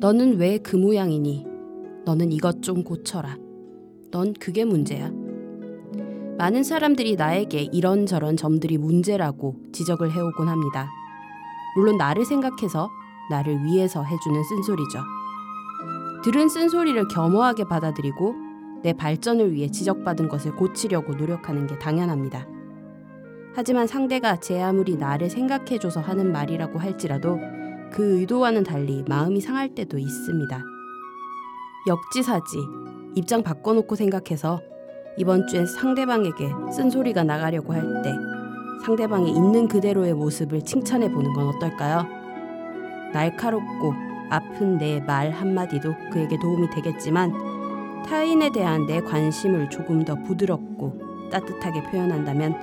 너는 왜 그 모양이니? 너는 이것 좀 고쳐라. 넌 그게 문제야. 많은 사람들이 나에게 이런저런 점들이 문제라고 지적을 해오곤 합니다. 물론 나를 생각해서 나를 위해서 해주는 쓴소리죠. 들은 쓴소리를 겸허하게 받아들이고 내 발전을 위해 지적받은 것을 고치려고 노력하는 게 당연합니다. 하지만 상대가 제 아무리 나를 생각해줘서 하는 말이라고 할지라도 그 의도와는 달리 마음이 상할 때도 있습니다. 역지사지, 입장 바꿔놓고 생각해서 이번 주에 상대방에게 쓴소리가 나가려고 할 때 상대방이 있는 그대로의 모습을 칭찬해 보는 건 어떨까요? 날카롭고 아픈 내 말 한마디도 그에게 도움이 되겠지만 타인에 대한 내 관심을 조금 더 부드럽고 따뜻하게 표현한다면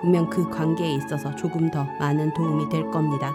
분명 그 관계에 있어서 조금 더 많은 도움이 될 겁니다.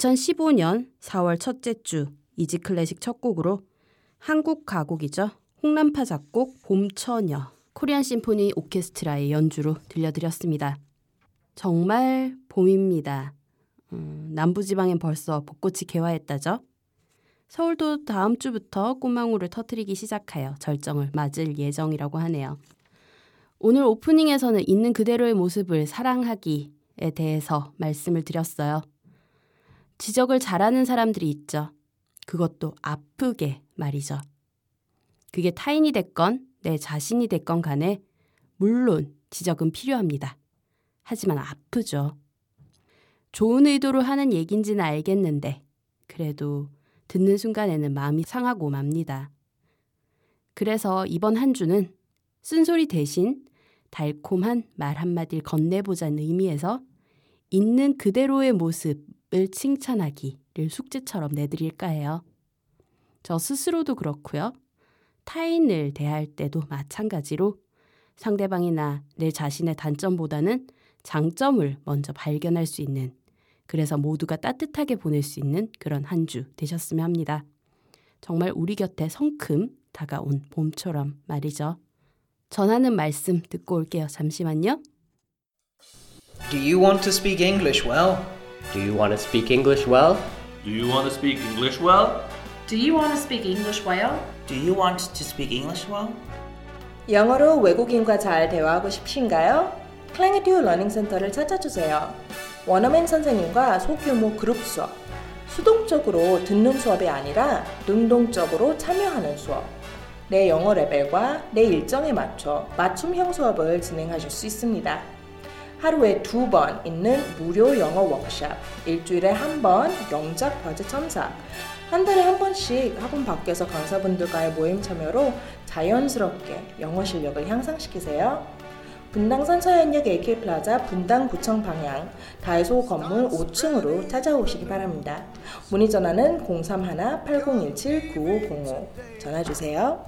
(2015년 4월) 첫째 주 이지 클래식 첫 곡으로 한국 가곡이죠 홍남파 작곡 봄처녀 코리안 심포니 오케스트라의 연주로 들려드렸습니다. 정말 봄입니다. 음, 남부지방엔 벌써 벚꽃이 개화했다죠? 서울도 다음 주부터 꽃망울을 터트리기 시작하여 절정을 맞을 예정이라고 하네요. 오늘 오프닝에서는 있는 그대로의 모습을 사랑하기에 대해서 말씀을 드렸어요. 지적을 잘하는 사람들이 있죠. 그것도 아프게 말이죠. 그게 타인이 됐건 내 자신이 됐건 간에 물론 지적은 필요합니다. 하지만 아프죠. 좋은 의도로 하는 얘긴지는 알겠는데 그래도 듣는 순간에는 마음이 상하고 맙니다. 그래서 이번 한 주는 쓴소리 대신 달콤한 말 한마디를 건네보자는 의미에서 있는 그대로의 모습 을 칭찬하기를 숙제처럼 내드릴까 해요. 저 스스로도 그렇고요. 타인을 대할 때도 마찬가지로 상대방이나 내 자신의 단점보다는 장점을 먼저 발견할 수 있는 그래서 모두가 따뜻하게 보낼 수 있는 그런 한 주 되셨으면 합니다. 정말 우리 곁에 성큼 다가온 봄처럼 말이죠. 전하는 말씀 듣고 올게요. 잠시만요. Do you want to speak English well? Do you want to speak English well? Do you want to speak English well? Do you want to speak English well? Do you want to speak English well? 영어로 외국인과 잘 대화하고 싶으신가요? 클랭에듀 러닝센터를 찾아주세요. 원어민 선생님과 소규모 그룹 수업, 수동적으로 듣는 수업이 아니라 능동적으로 참여하는 수업, 내 영어 레벨과 내 일정에 맞춰 맞춤형 수업을 진행하실 수 있습니다. 하루에 두 번 있는 무료 영어 워크샵, 일주일에 한 번 영작 과제 첨삭, 한 달에 한 번씩 학원 밖에서 강사분들과의 모임 참여로 자연스럽게 영어 실력을 향상시키세요. 분당선 서현역 AK플라자 분당 구청 방향 다이소 건물 5층으로 찾아오시기 바랍니다. 문의 전화는 031-8017-9505 전화 주세요.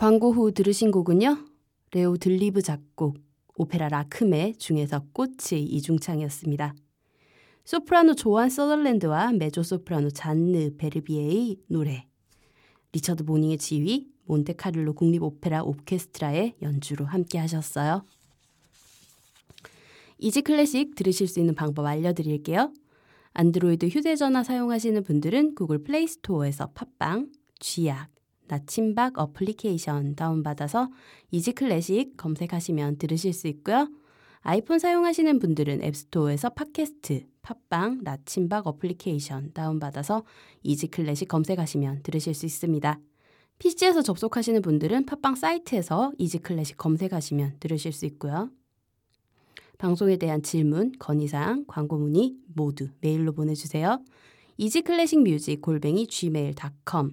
광고 후 들으신 곡은요. 레오 들리브 작곡, 오페라 라크메 중에서 꽃의 이중창이었습니다. 소프라노 조안 서덜랜드와 메조 소프라노 잔느 베르비에의 노래, 리처드 보닝의 지휘, 몬테카를로 국립오페라 오케스트라의 연주로 함께 하셨어요. 이지 클래식 들으실 수 있는 방법 알려드릴게요. 안드로이드 휴대전화 사용하시는 분들은 구글 플레이 스토어에서 팟빵, 쥐약, 나침박 어플리케이션 다운받아서 이지 클래식 검색하시면 들으실 수 있고요. 아이폰 사용하시는 분들은 앱스토어에서 팟캐스트, 팟빵, 나침박 어플리케이션 다운받아서 이지 클래식 검색하시면 들으실 수 있습니다. PC에서 접속하시는 분들은 팟빵 사이트에서 이지 클래식 검색하시면 들으실 수 있고요. 방송에 대한 질문, 건의사항, 광고 문의 모두 메일로 보내주세요. 이지 클래식 뮤직 골뱅이 gmail.com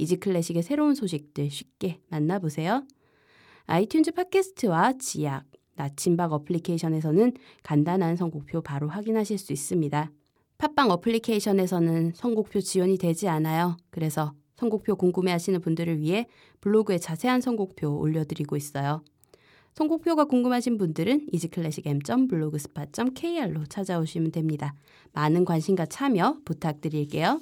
이지 클래식의 새로운 소식들 쉽게 만나보세요. 아이튠즈 팟캐스트와 쥐약, 나침박 어플리케이션에서는 간단한 선곡표 바로 확인하실 수 있습니다. 팟빵 어플리케이션에서는 선곡표 지원이 되지 않아요. 그래서 선곡표 궁금해하시는 분들을 위해 블로그에 자세한 선곡표 올려드리고 있어요. 선곡표가 궁금하신 분들은 easyclassicm.blogspot.kr로 찾아오시면 됩니다. 많은 관심과 참여 부탁드릴게요.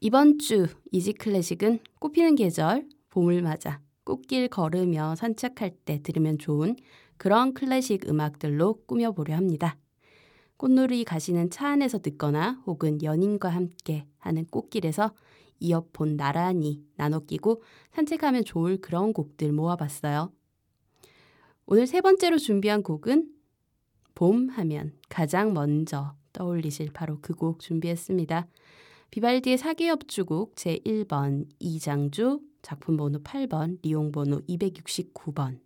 이번 주 이지 클래식은 꽃피는 계절, 봄을 맞아 꽃길 걸으며 산책할 때 들으면 좋은 그런 클래식 음악들로 꾸며보려 합니다. 꽃놀이 가시는 차 안에서 듣거나 혹은 연인과 함께 하는 꽃길에서 이어폰 나란히 나눠 끼고 산책하면 좋을 그런 곡들 모아봤어요. 오늘 세 번째로 준비한 곡은 봄 하면 가장 먼저 떠올리실 바로 그 곡 준비했습니다. 비발디의 사계 협주곡 제1번 마장조 작품 번호 8번 리옴 번호 269번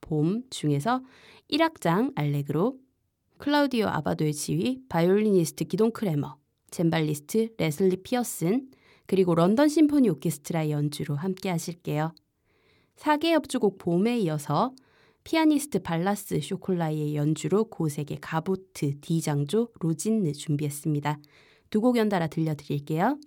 봄 중에서 1악장 알레그로 클라우디오 아바도의 지휘 바이올리니스트 기돈 크레머 쳄발리스트 레슬리 피어슨 그리고 런던 심포니 오케스트라의 연주로 함께 하실게요. 사계 협주곡 봄에 이어서 피아니스트 발라스 쇼콜라의 연주로 고색의 가보트 디장조 로진느 준비했습니다. 두 곡 연달아 들려드릴게요.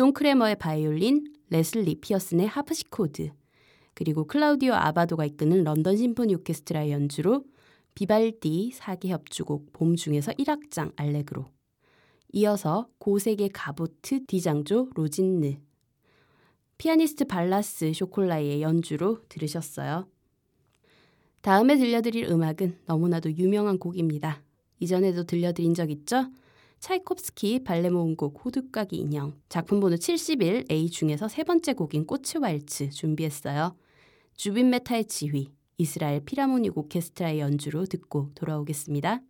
기돈 크레머의 바이올린, 레슬리 피어슨의 하프시코드, 그리고 클라우디오 아바도가 이끄는 런던 심포니 오케스트라의 연주로 비발디 사계 협주곡 봄 중에서 1악장 알레그로 이어서 고섹의 가보트 디장조 로진느 피아니스트 발라즈 소콜라이의 연주로 들으셨어요. 다음에 들려드릴 음악은 너무나도 유명한 곡입니다. 이전에도 들려드린 적 있죠? 차이콥스키 발레 모음곡 호두까기 인형 작품 번호 71 A 중에서 세 번째 곡인 꽃의 왈츠 준비했어요. 주빈 메타의 지휘, 이스라엘 피라모닉 오케스트라의 연주로 듣고 돌아오겠습니다.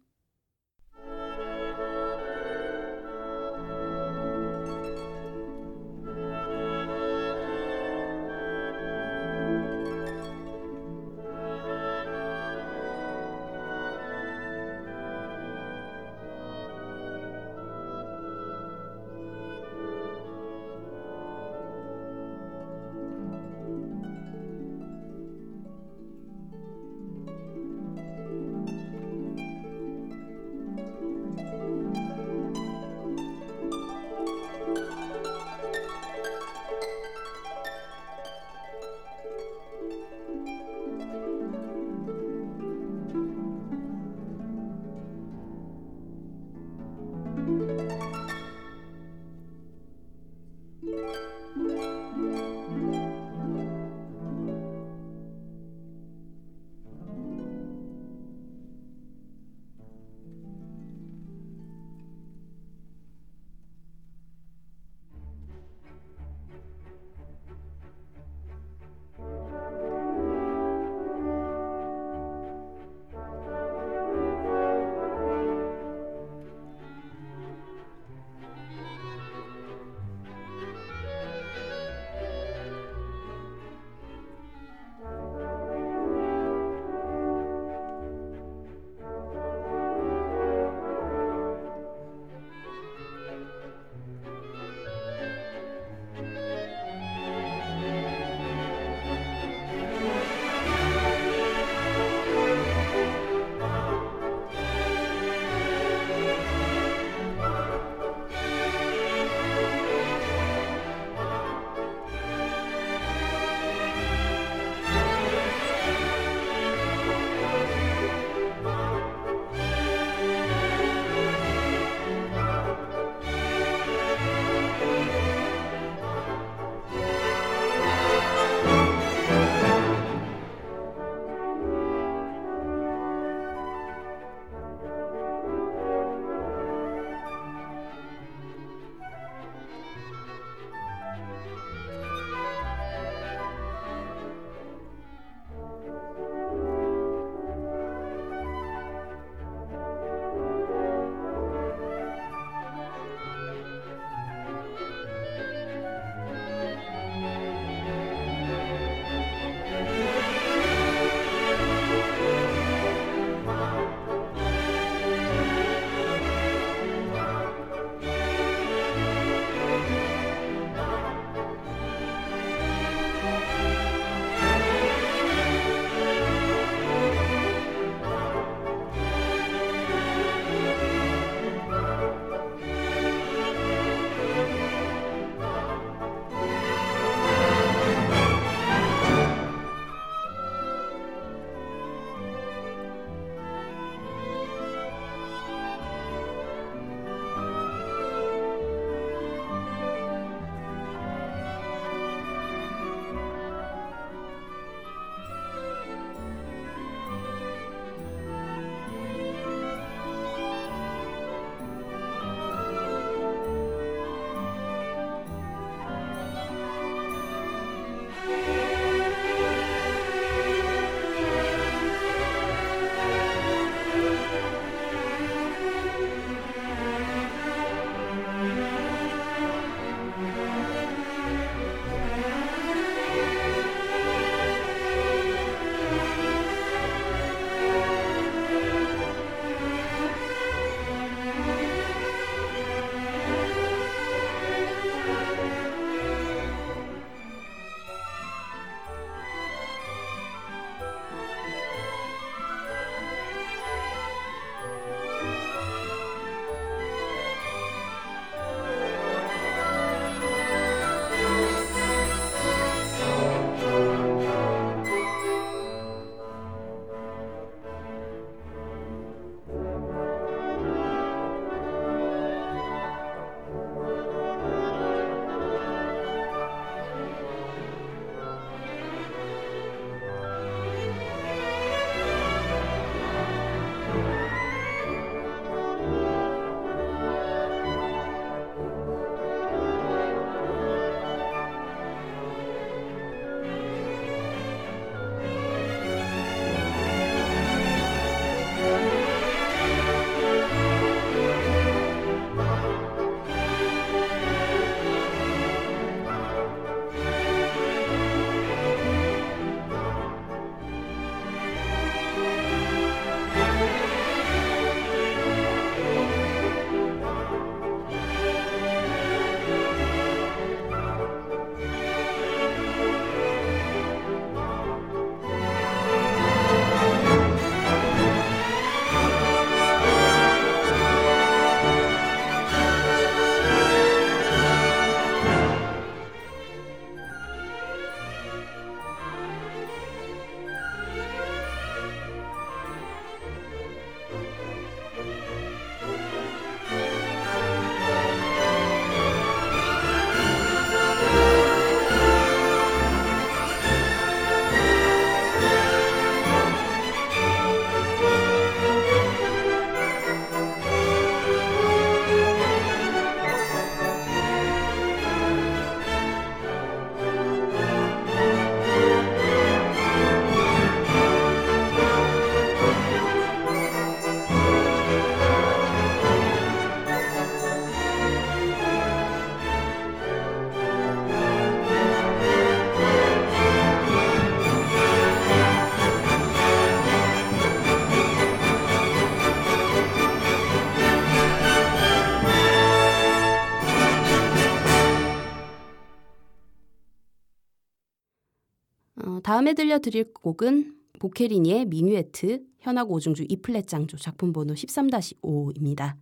다음에 들려드릴 곡은 보케리니의 미뉴에트 현악 오중주 E플랫 장조 작품 번호 13-5입니다.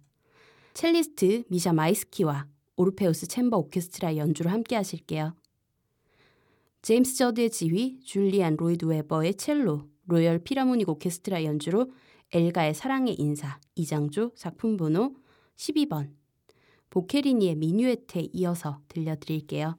첼리스트 미샤 마이스키와 오르페우스 챔버 오케스트라 연주로 함께 하실게요. 제임스 저드의 지휘, 줄리안 로이드 웨버의 첼로, 로열 필하모닉 오케스트라 연주로 엘가의 사랑의 인사, E장조 작품 번호 12번, 보케리니의 미뉴에트에 이어서 들려드릴게요.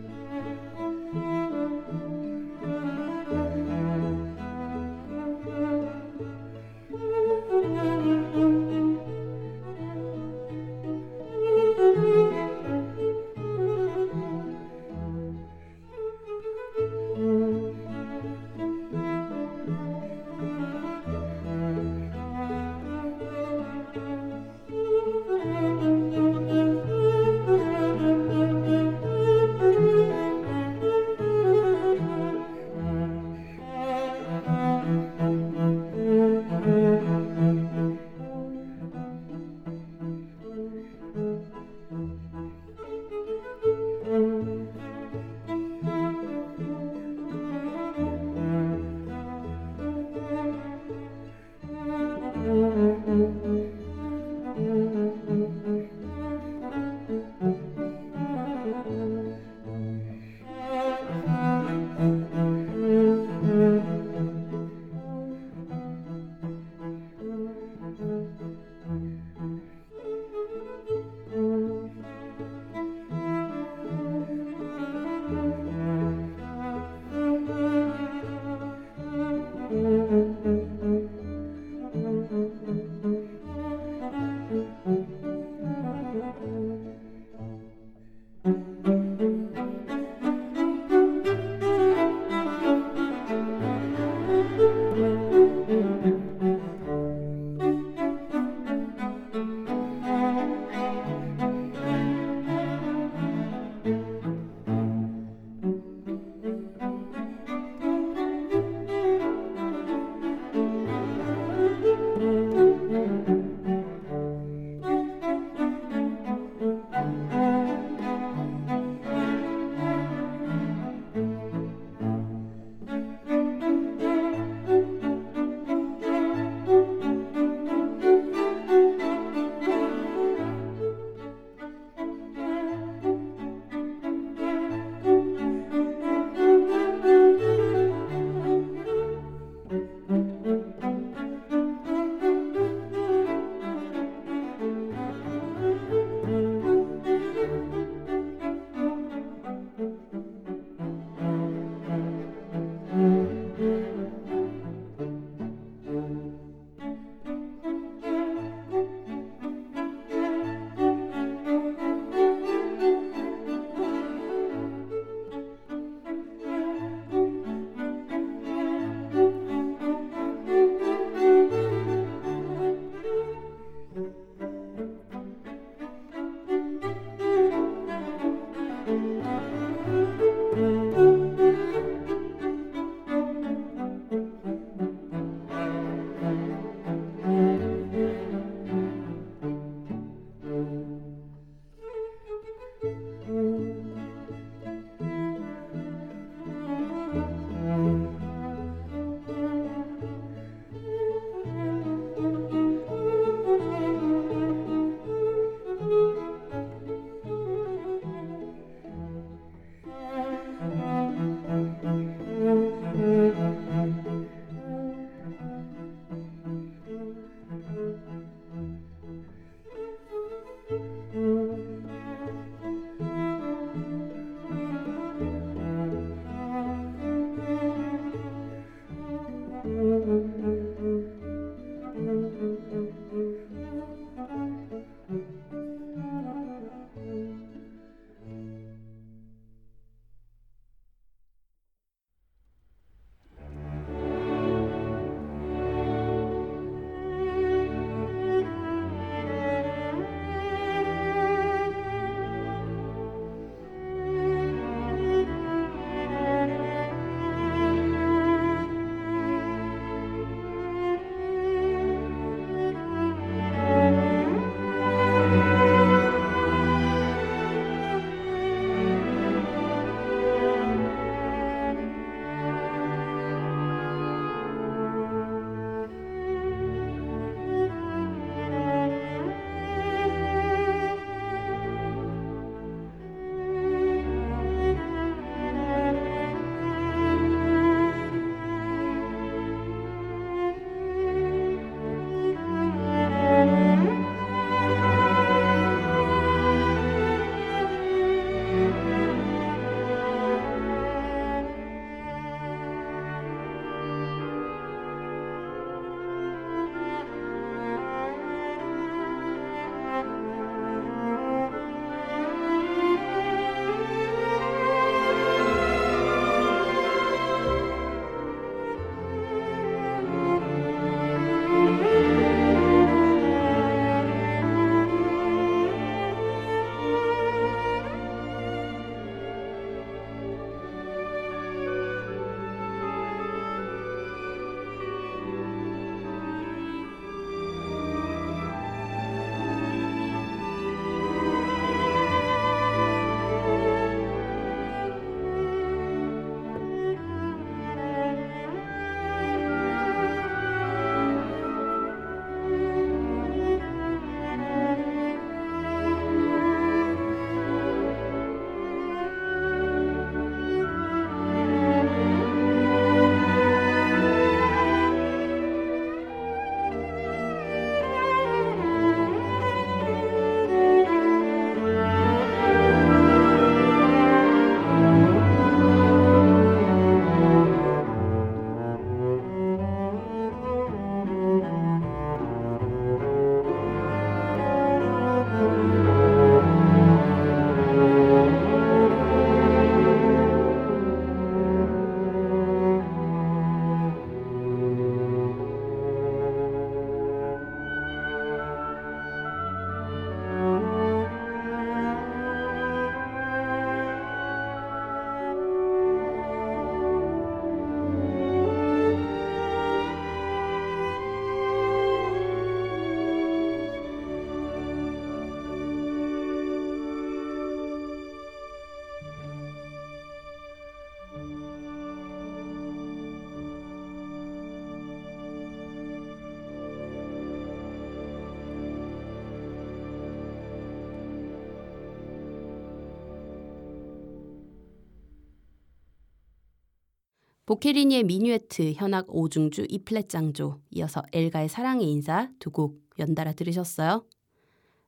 보케리니의 미뉴에트, 현악 오중주, 이플랫 장조, 이어서 엘가의 사랑의 인사 두 곡 연달아 들으셨어요.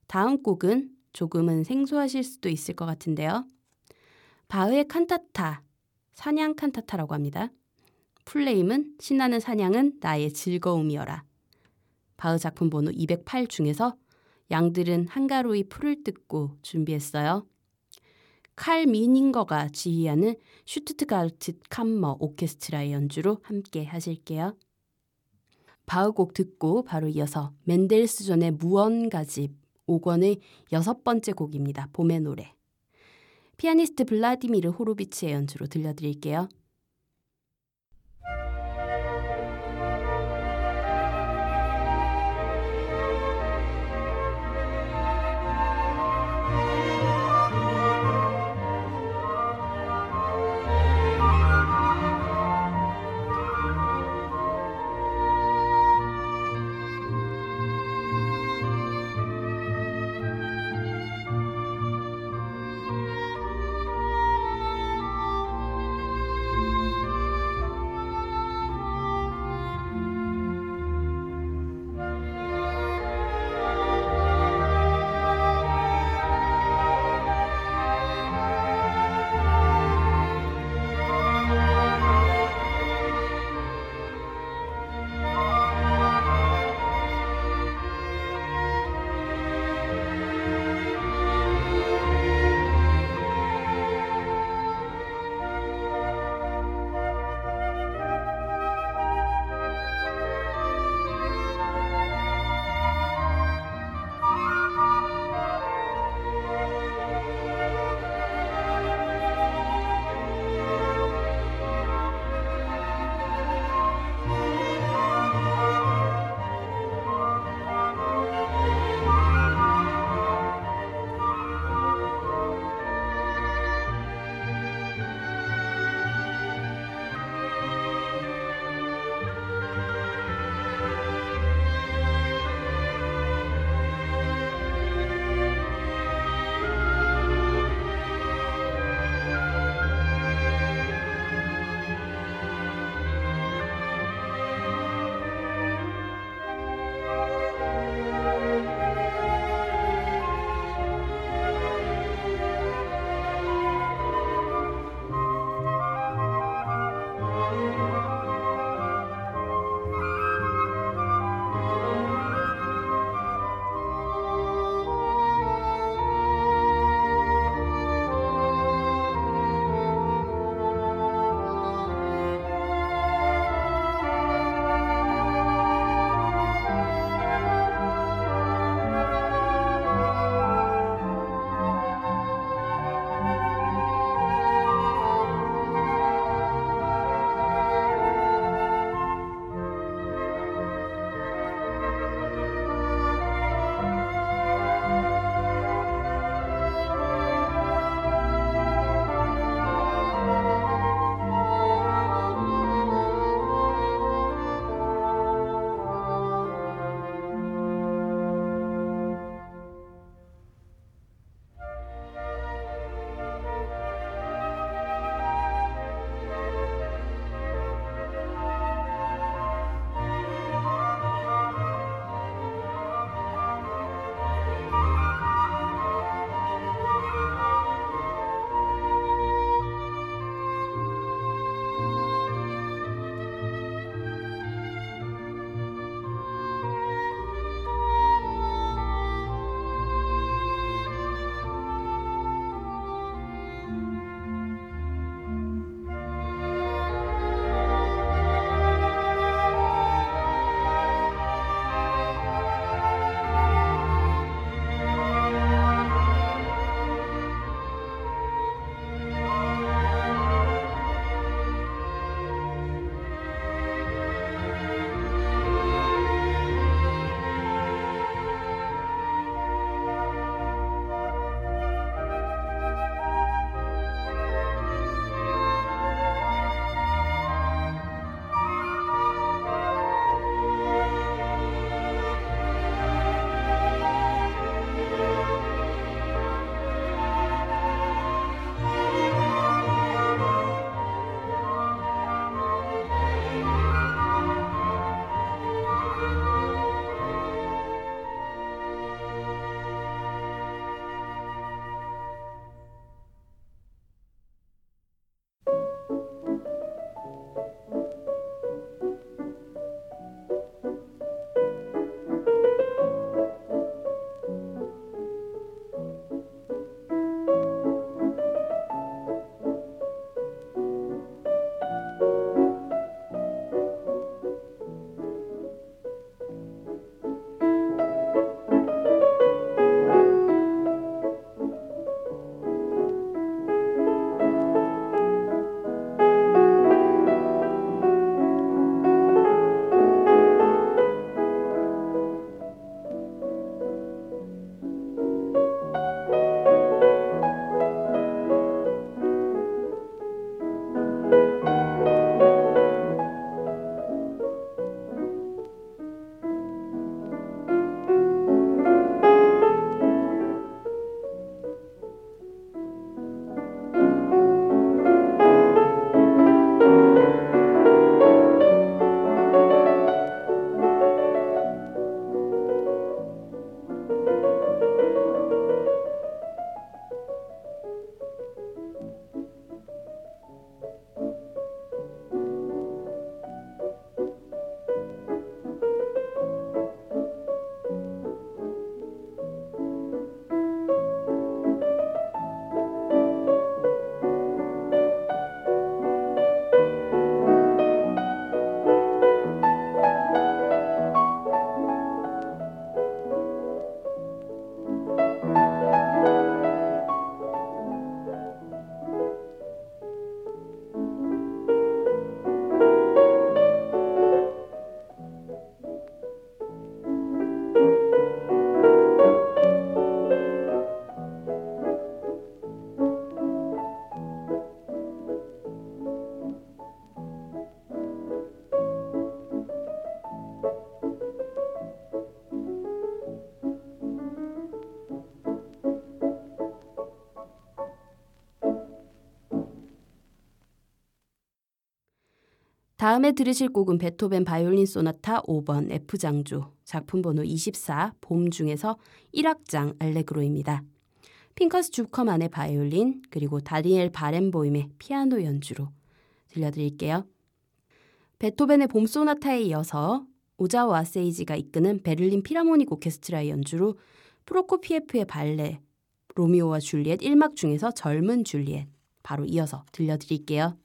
다음 곡은 조금은 생소하실 수도 있을 것 같은데요. 바흐의 칸타타, 사냥 칸타타라고 합니다. 풀네임은 신나는 사냥은 나의 즐거움이여라. 바흐 작품 번호 208 중에서 양들은 한가로이 풀을 뜯고 준비했어요. 칼 미닝거가 지휘하는 슈투트가르트 캄머 오케스트라의 연주로 함께 하실게요. 바흐곡 듣고 바로 이어서 멘델스존의 무언가집 5권의 여섯 번째 곡입니다. 봄의 노래. 피아니스트 블라디미르 호로비치의 연주로 들려드릴게요. 다음에 들으실 곡은 베토벤 바이올린 소나타 5번 F장조 작품 번호 24 봄 중에서 1악장 알레그로입니다. 핑커스 주커만의 바이올린 그리고 다니엘 바렌보임의 피아노 연주로 들려드릴게요. 베토벤의 봄 소나타에 이어서 오자와 세이지가 이끄는 베를린 필하모닉 오케스트라의 연주로 프로코피에프의 발레 로미오와 줄리엣 1막 중에서 젊은 줄리엣 바로 이어서 들려드릴게요.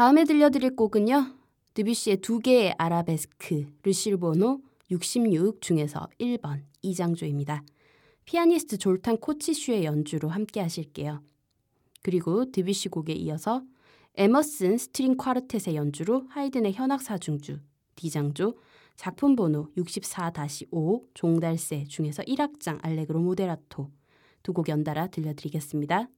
다음에 들려드릴 곡은요. 드뷔시의 두 개의 아라베스크 르쉬르 번호 66 중에서 1번 E장조입니다. 피아니스트 졸탄 코치슈의 연주로 함께 하실게요. 그리고 드뷔시 곡에 이어서 에머슨 스트링 콰르텟의 연주로 하이든의 현악 사중주 D장조 작품 번호 64-5 종달새 중에서 1악장 알레그로 모데라토 두 곡 연달아 들려드리겠습니다.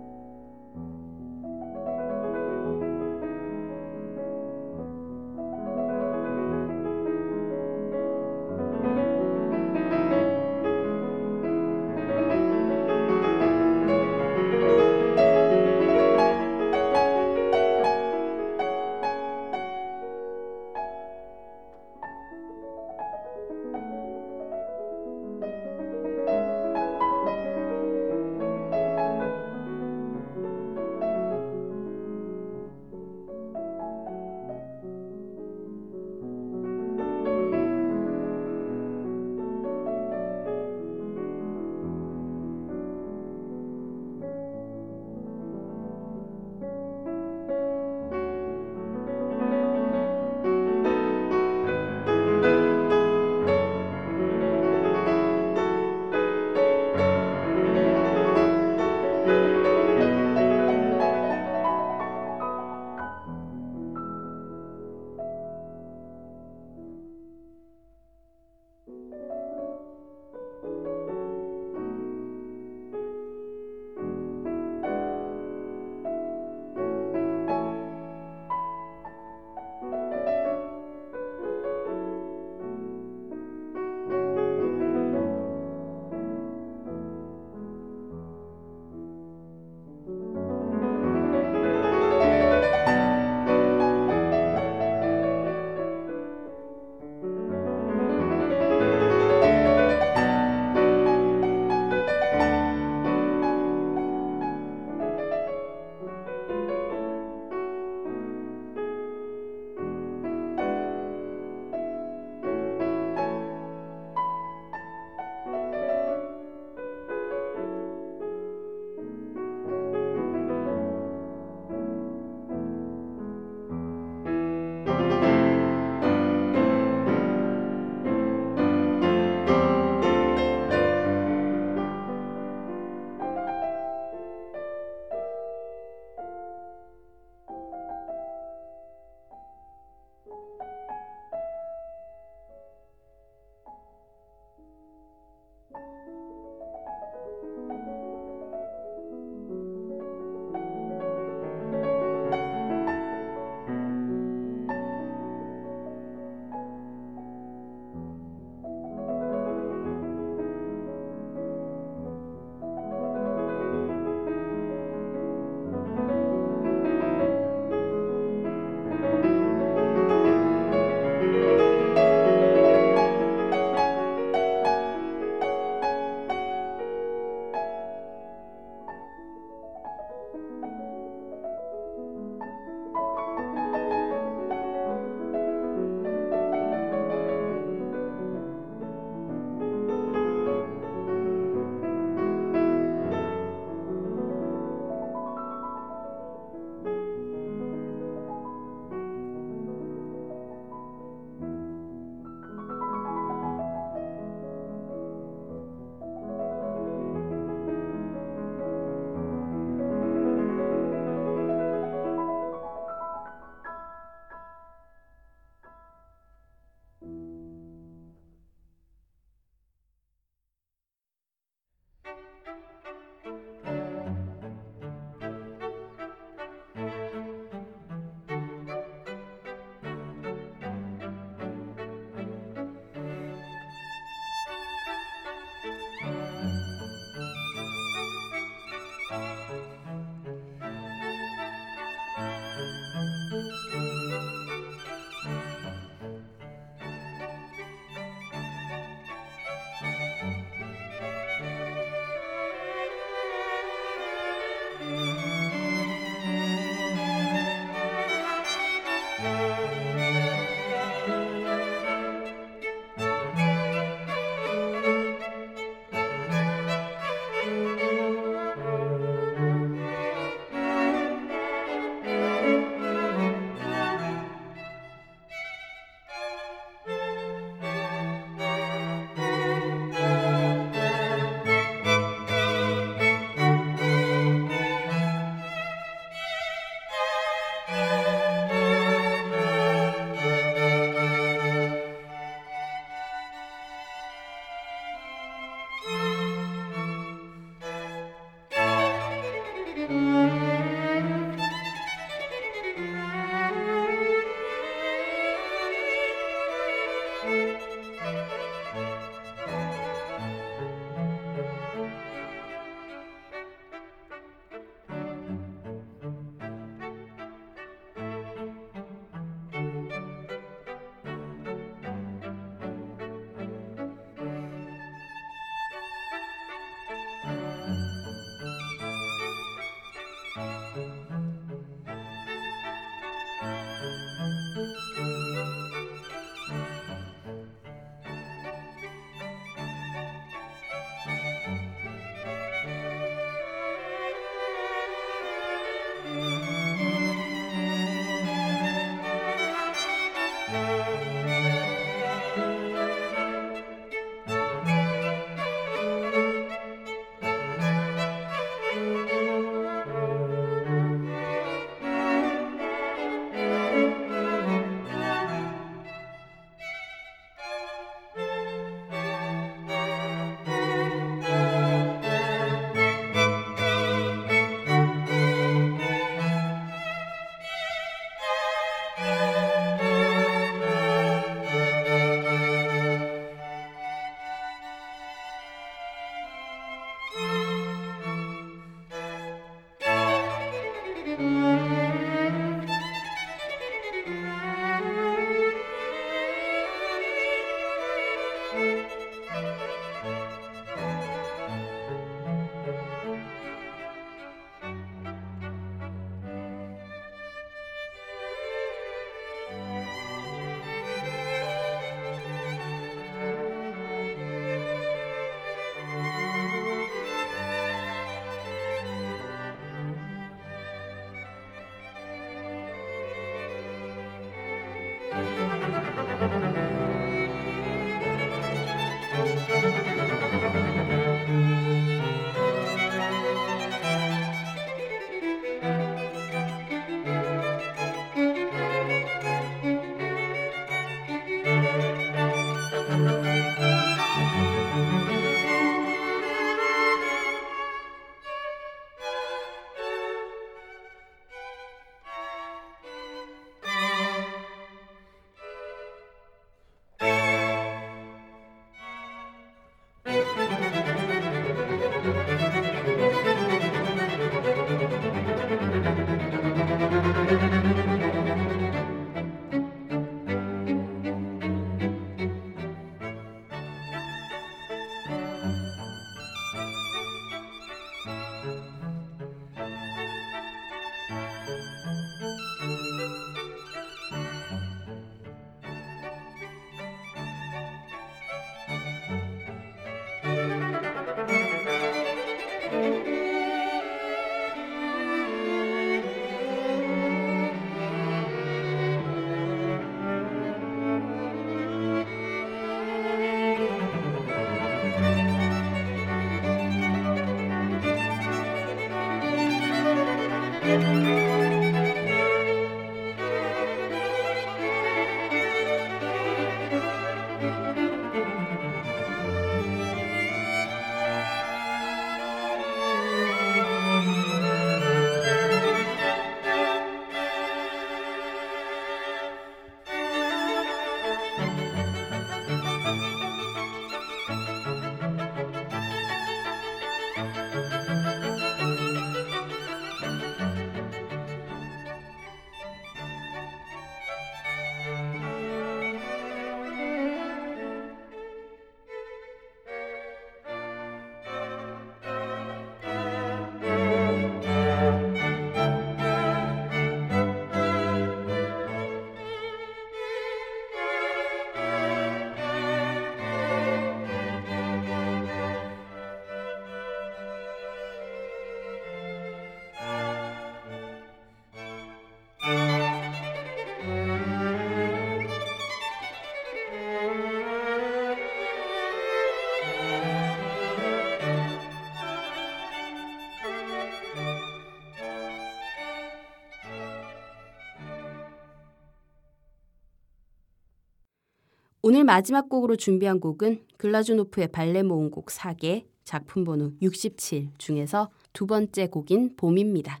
오늘 마지막 곡으로 준비한 곡은 글라주노프의 발레 모음곡 4개 작품 번호 67 중에서 두 번째 곡인 봄입니다.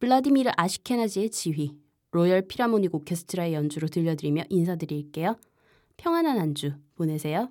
블라디미르 아시케나지의 지휘, 로열 피라모닉 오케스트라의 연주로 들려드리며 인사드릴게요. 평안한 한주 보내세요.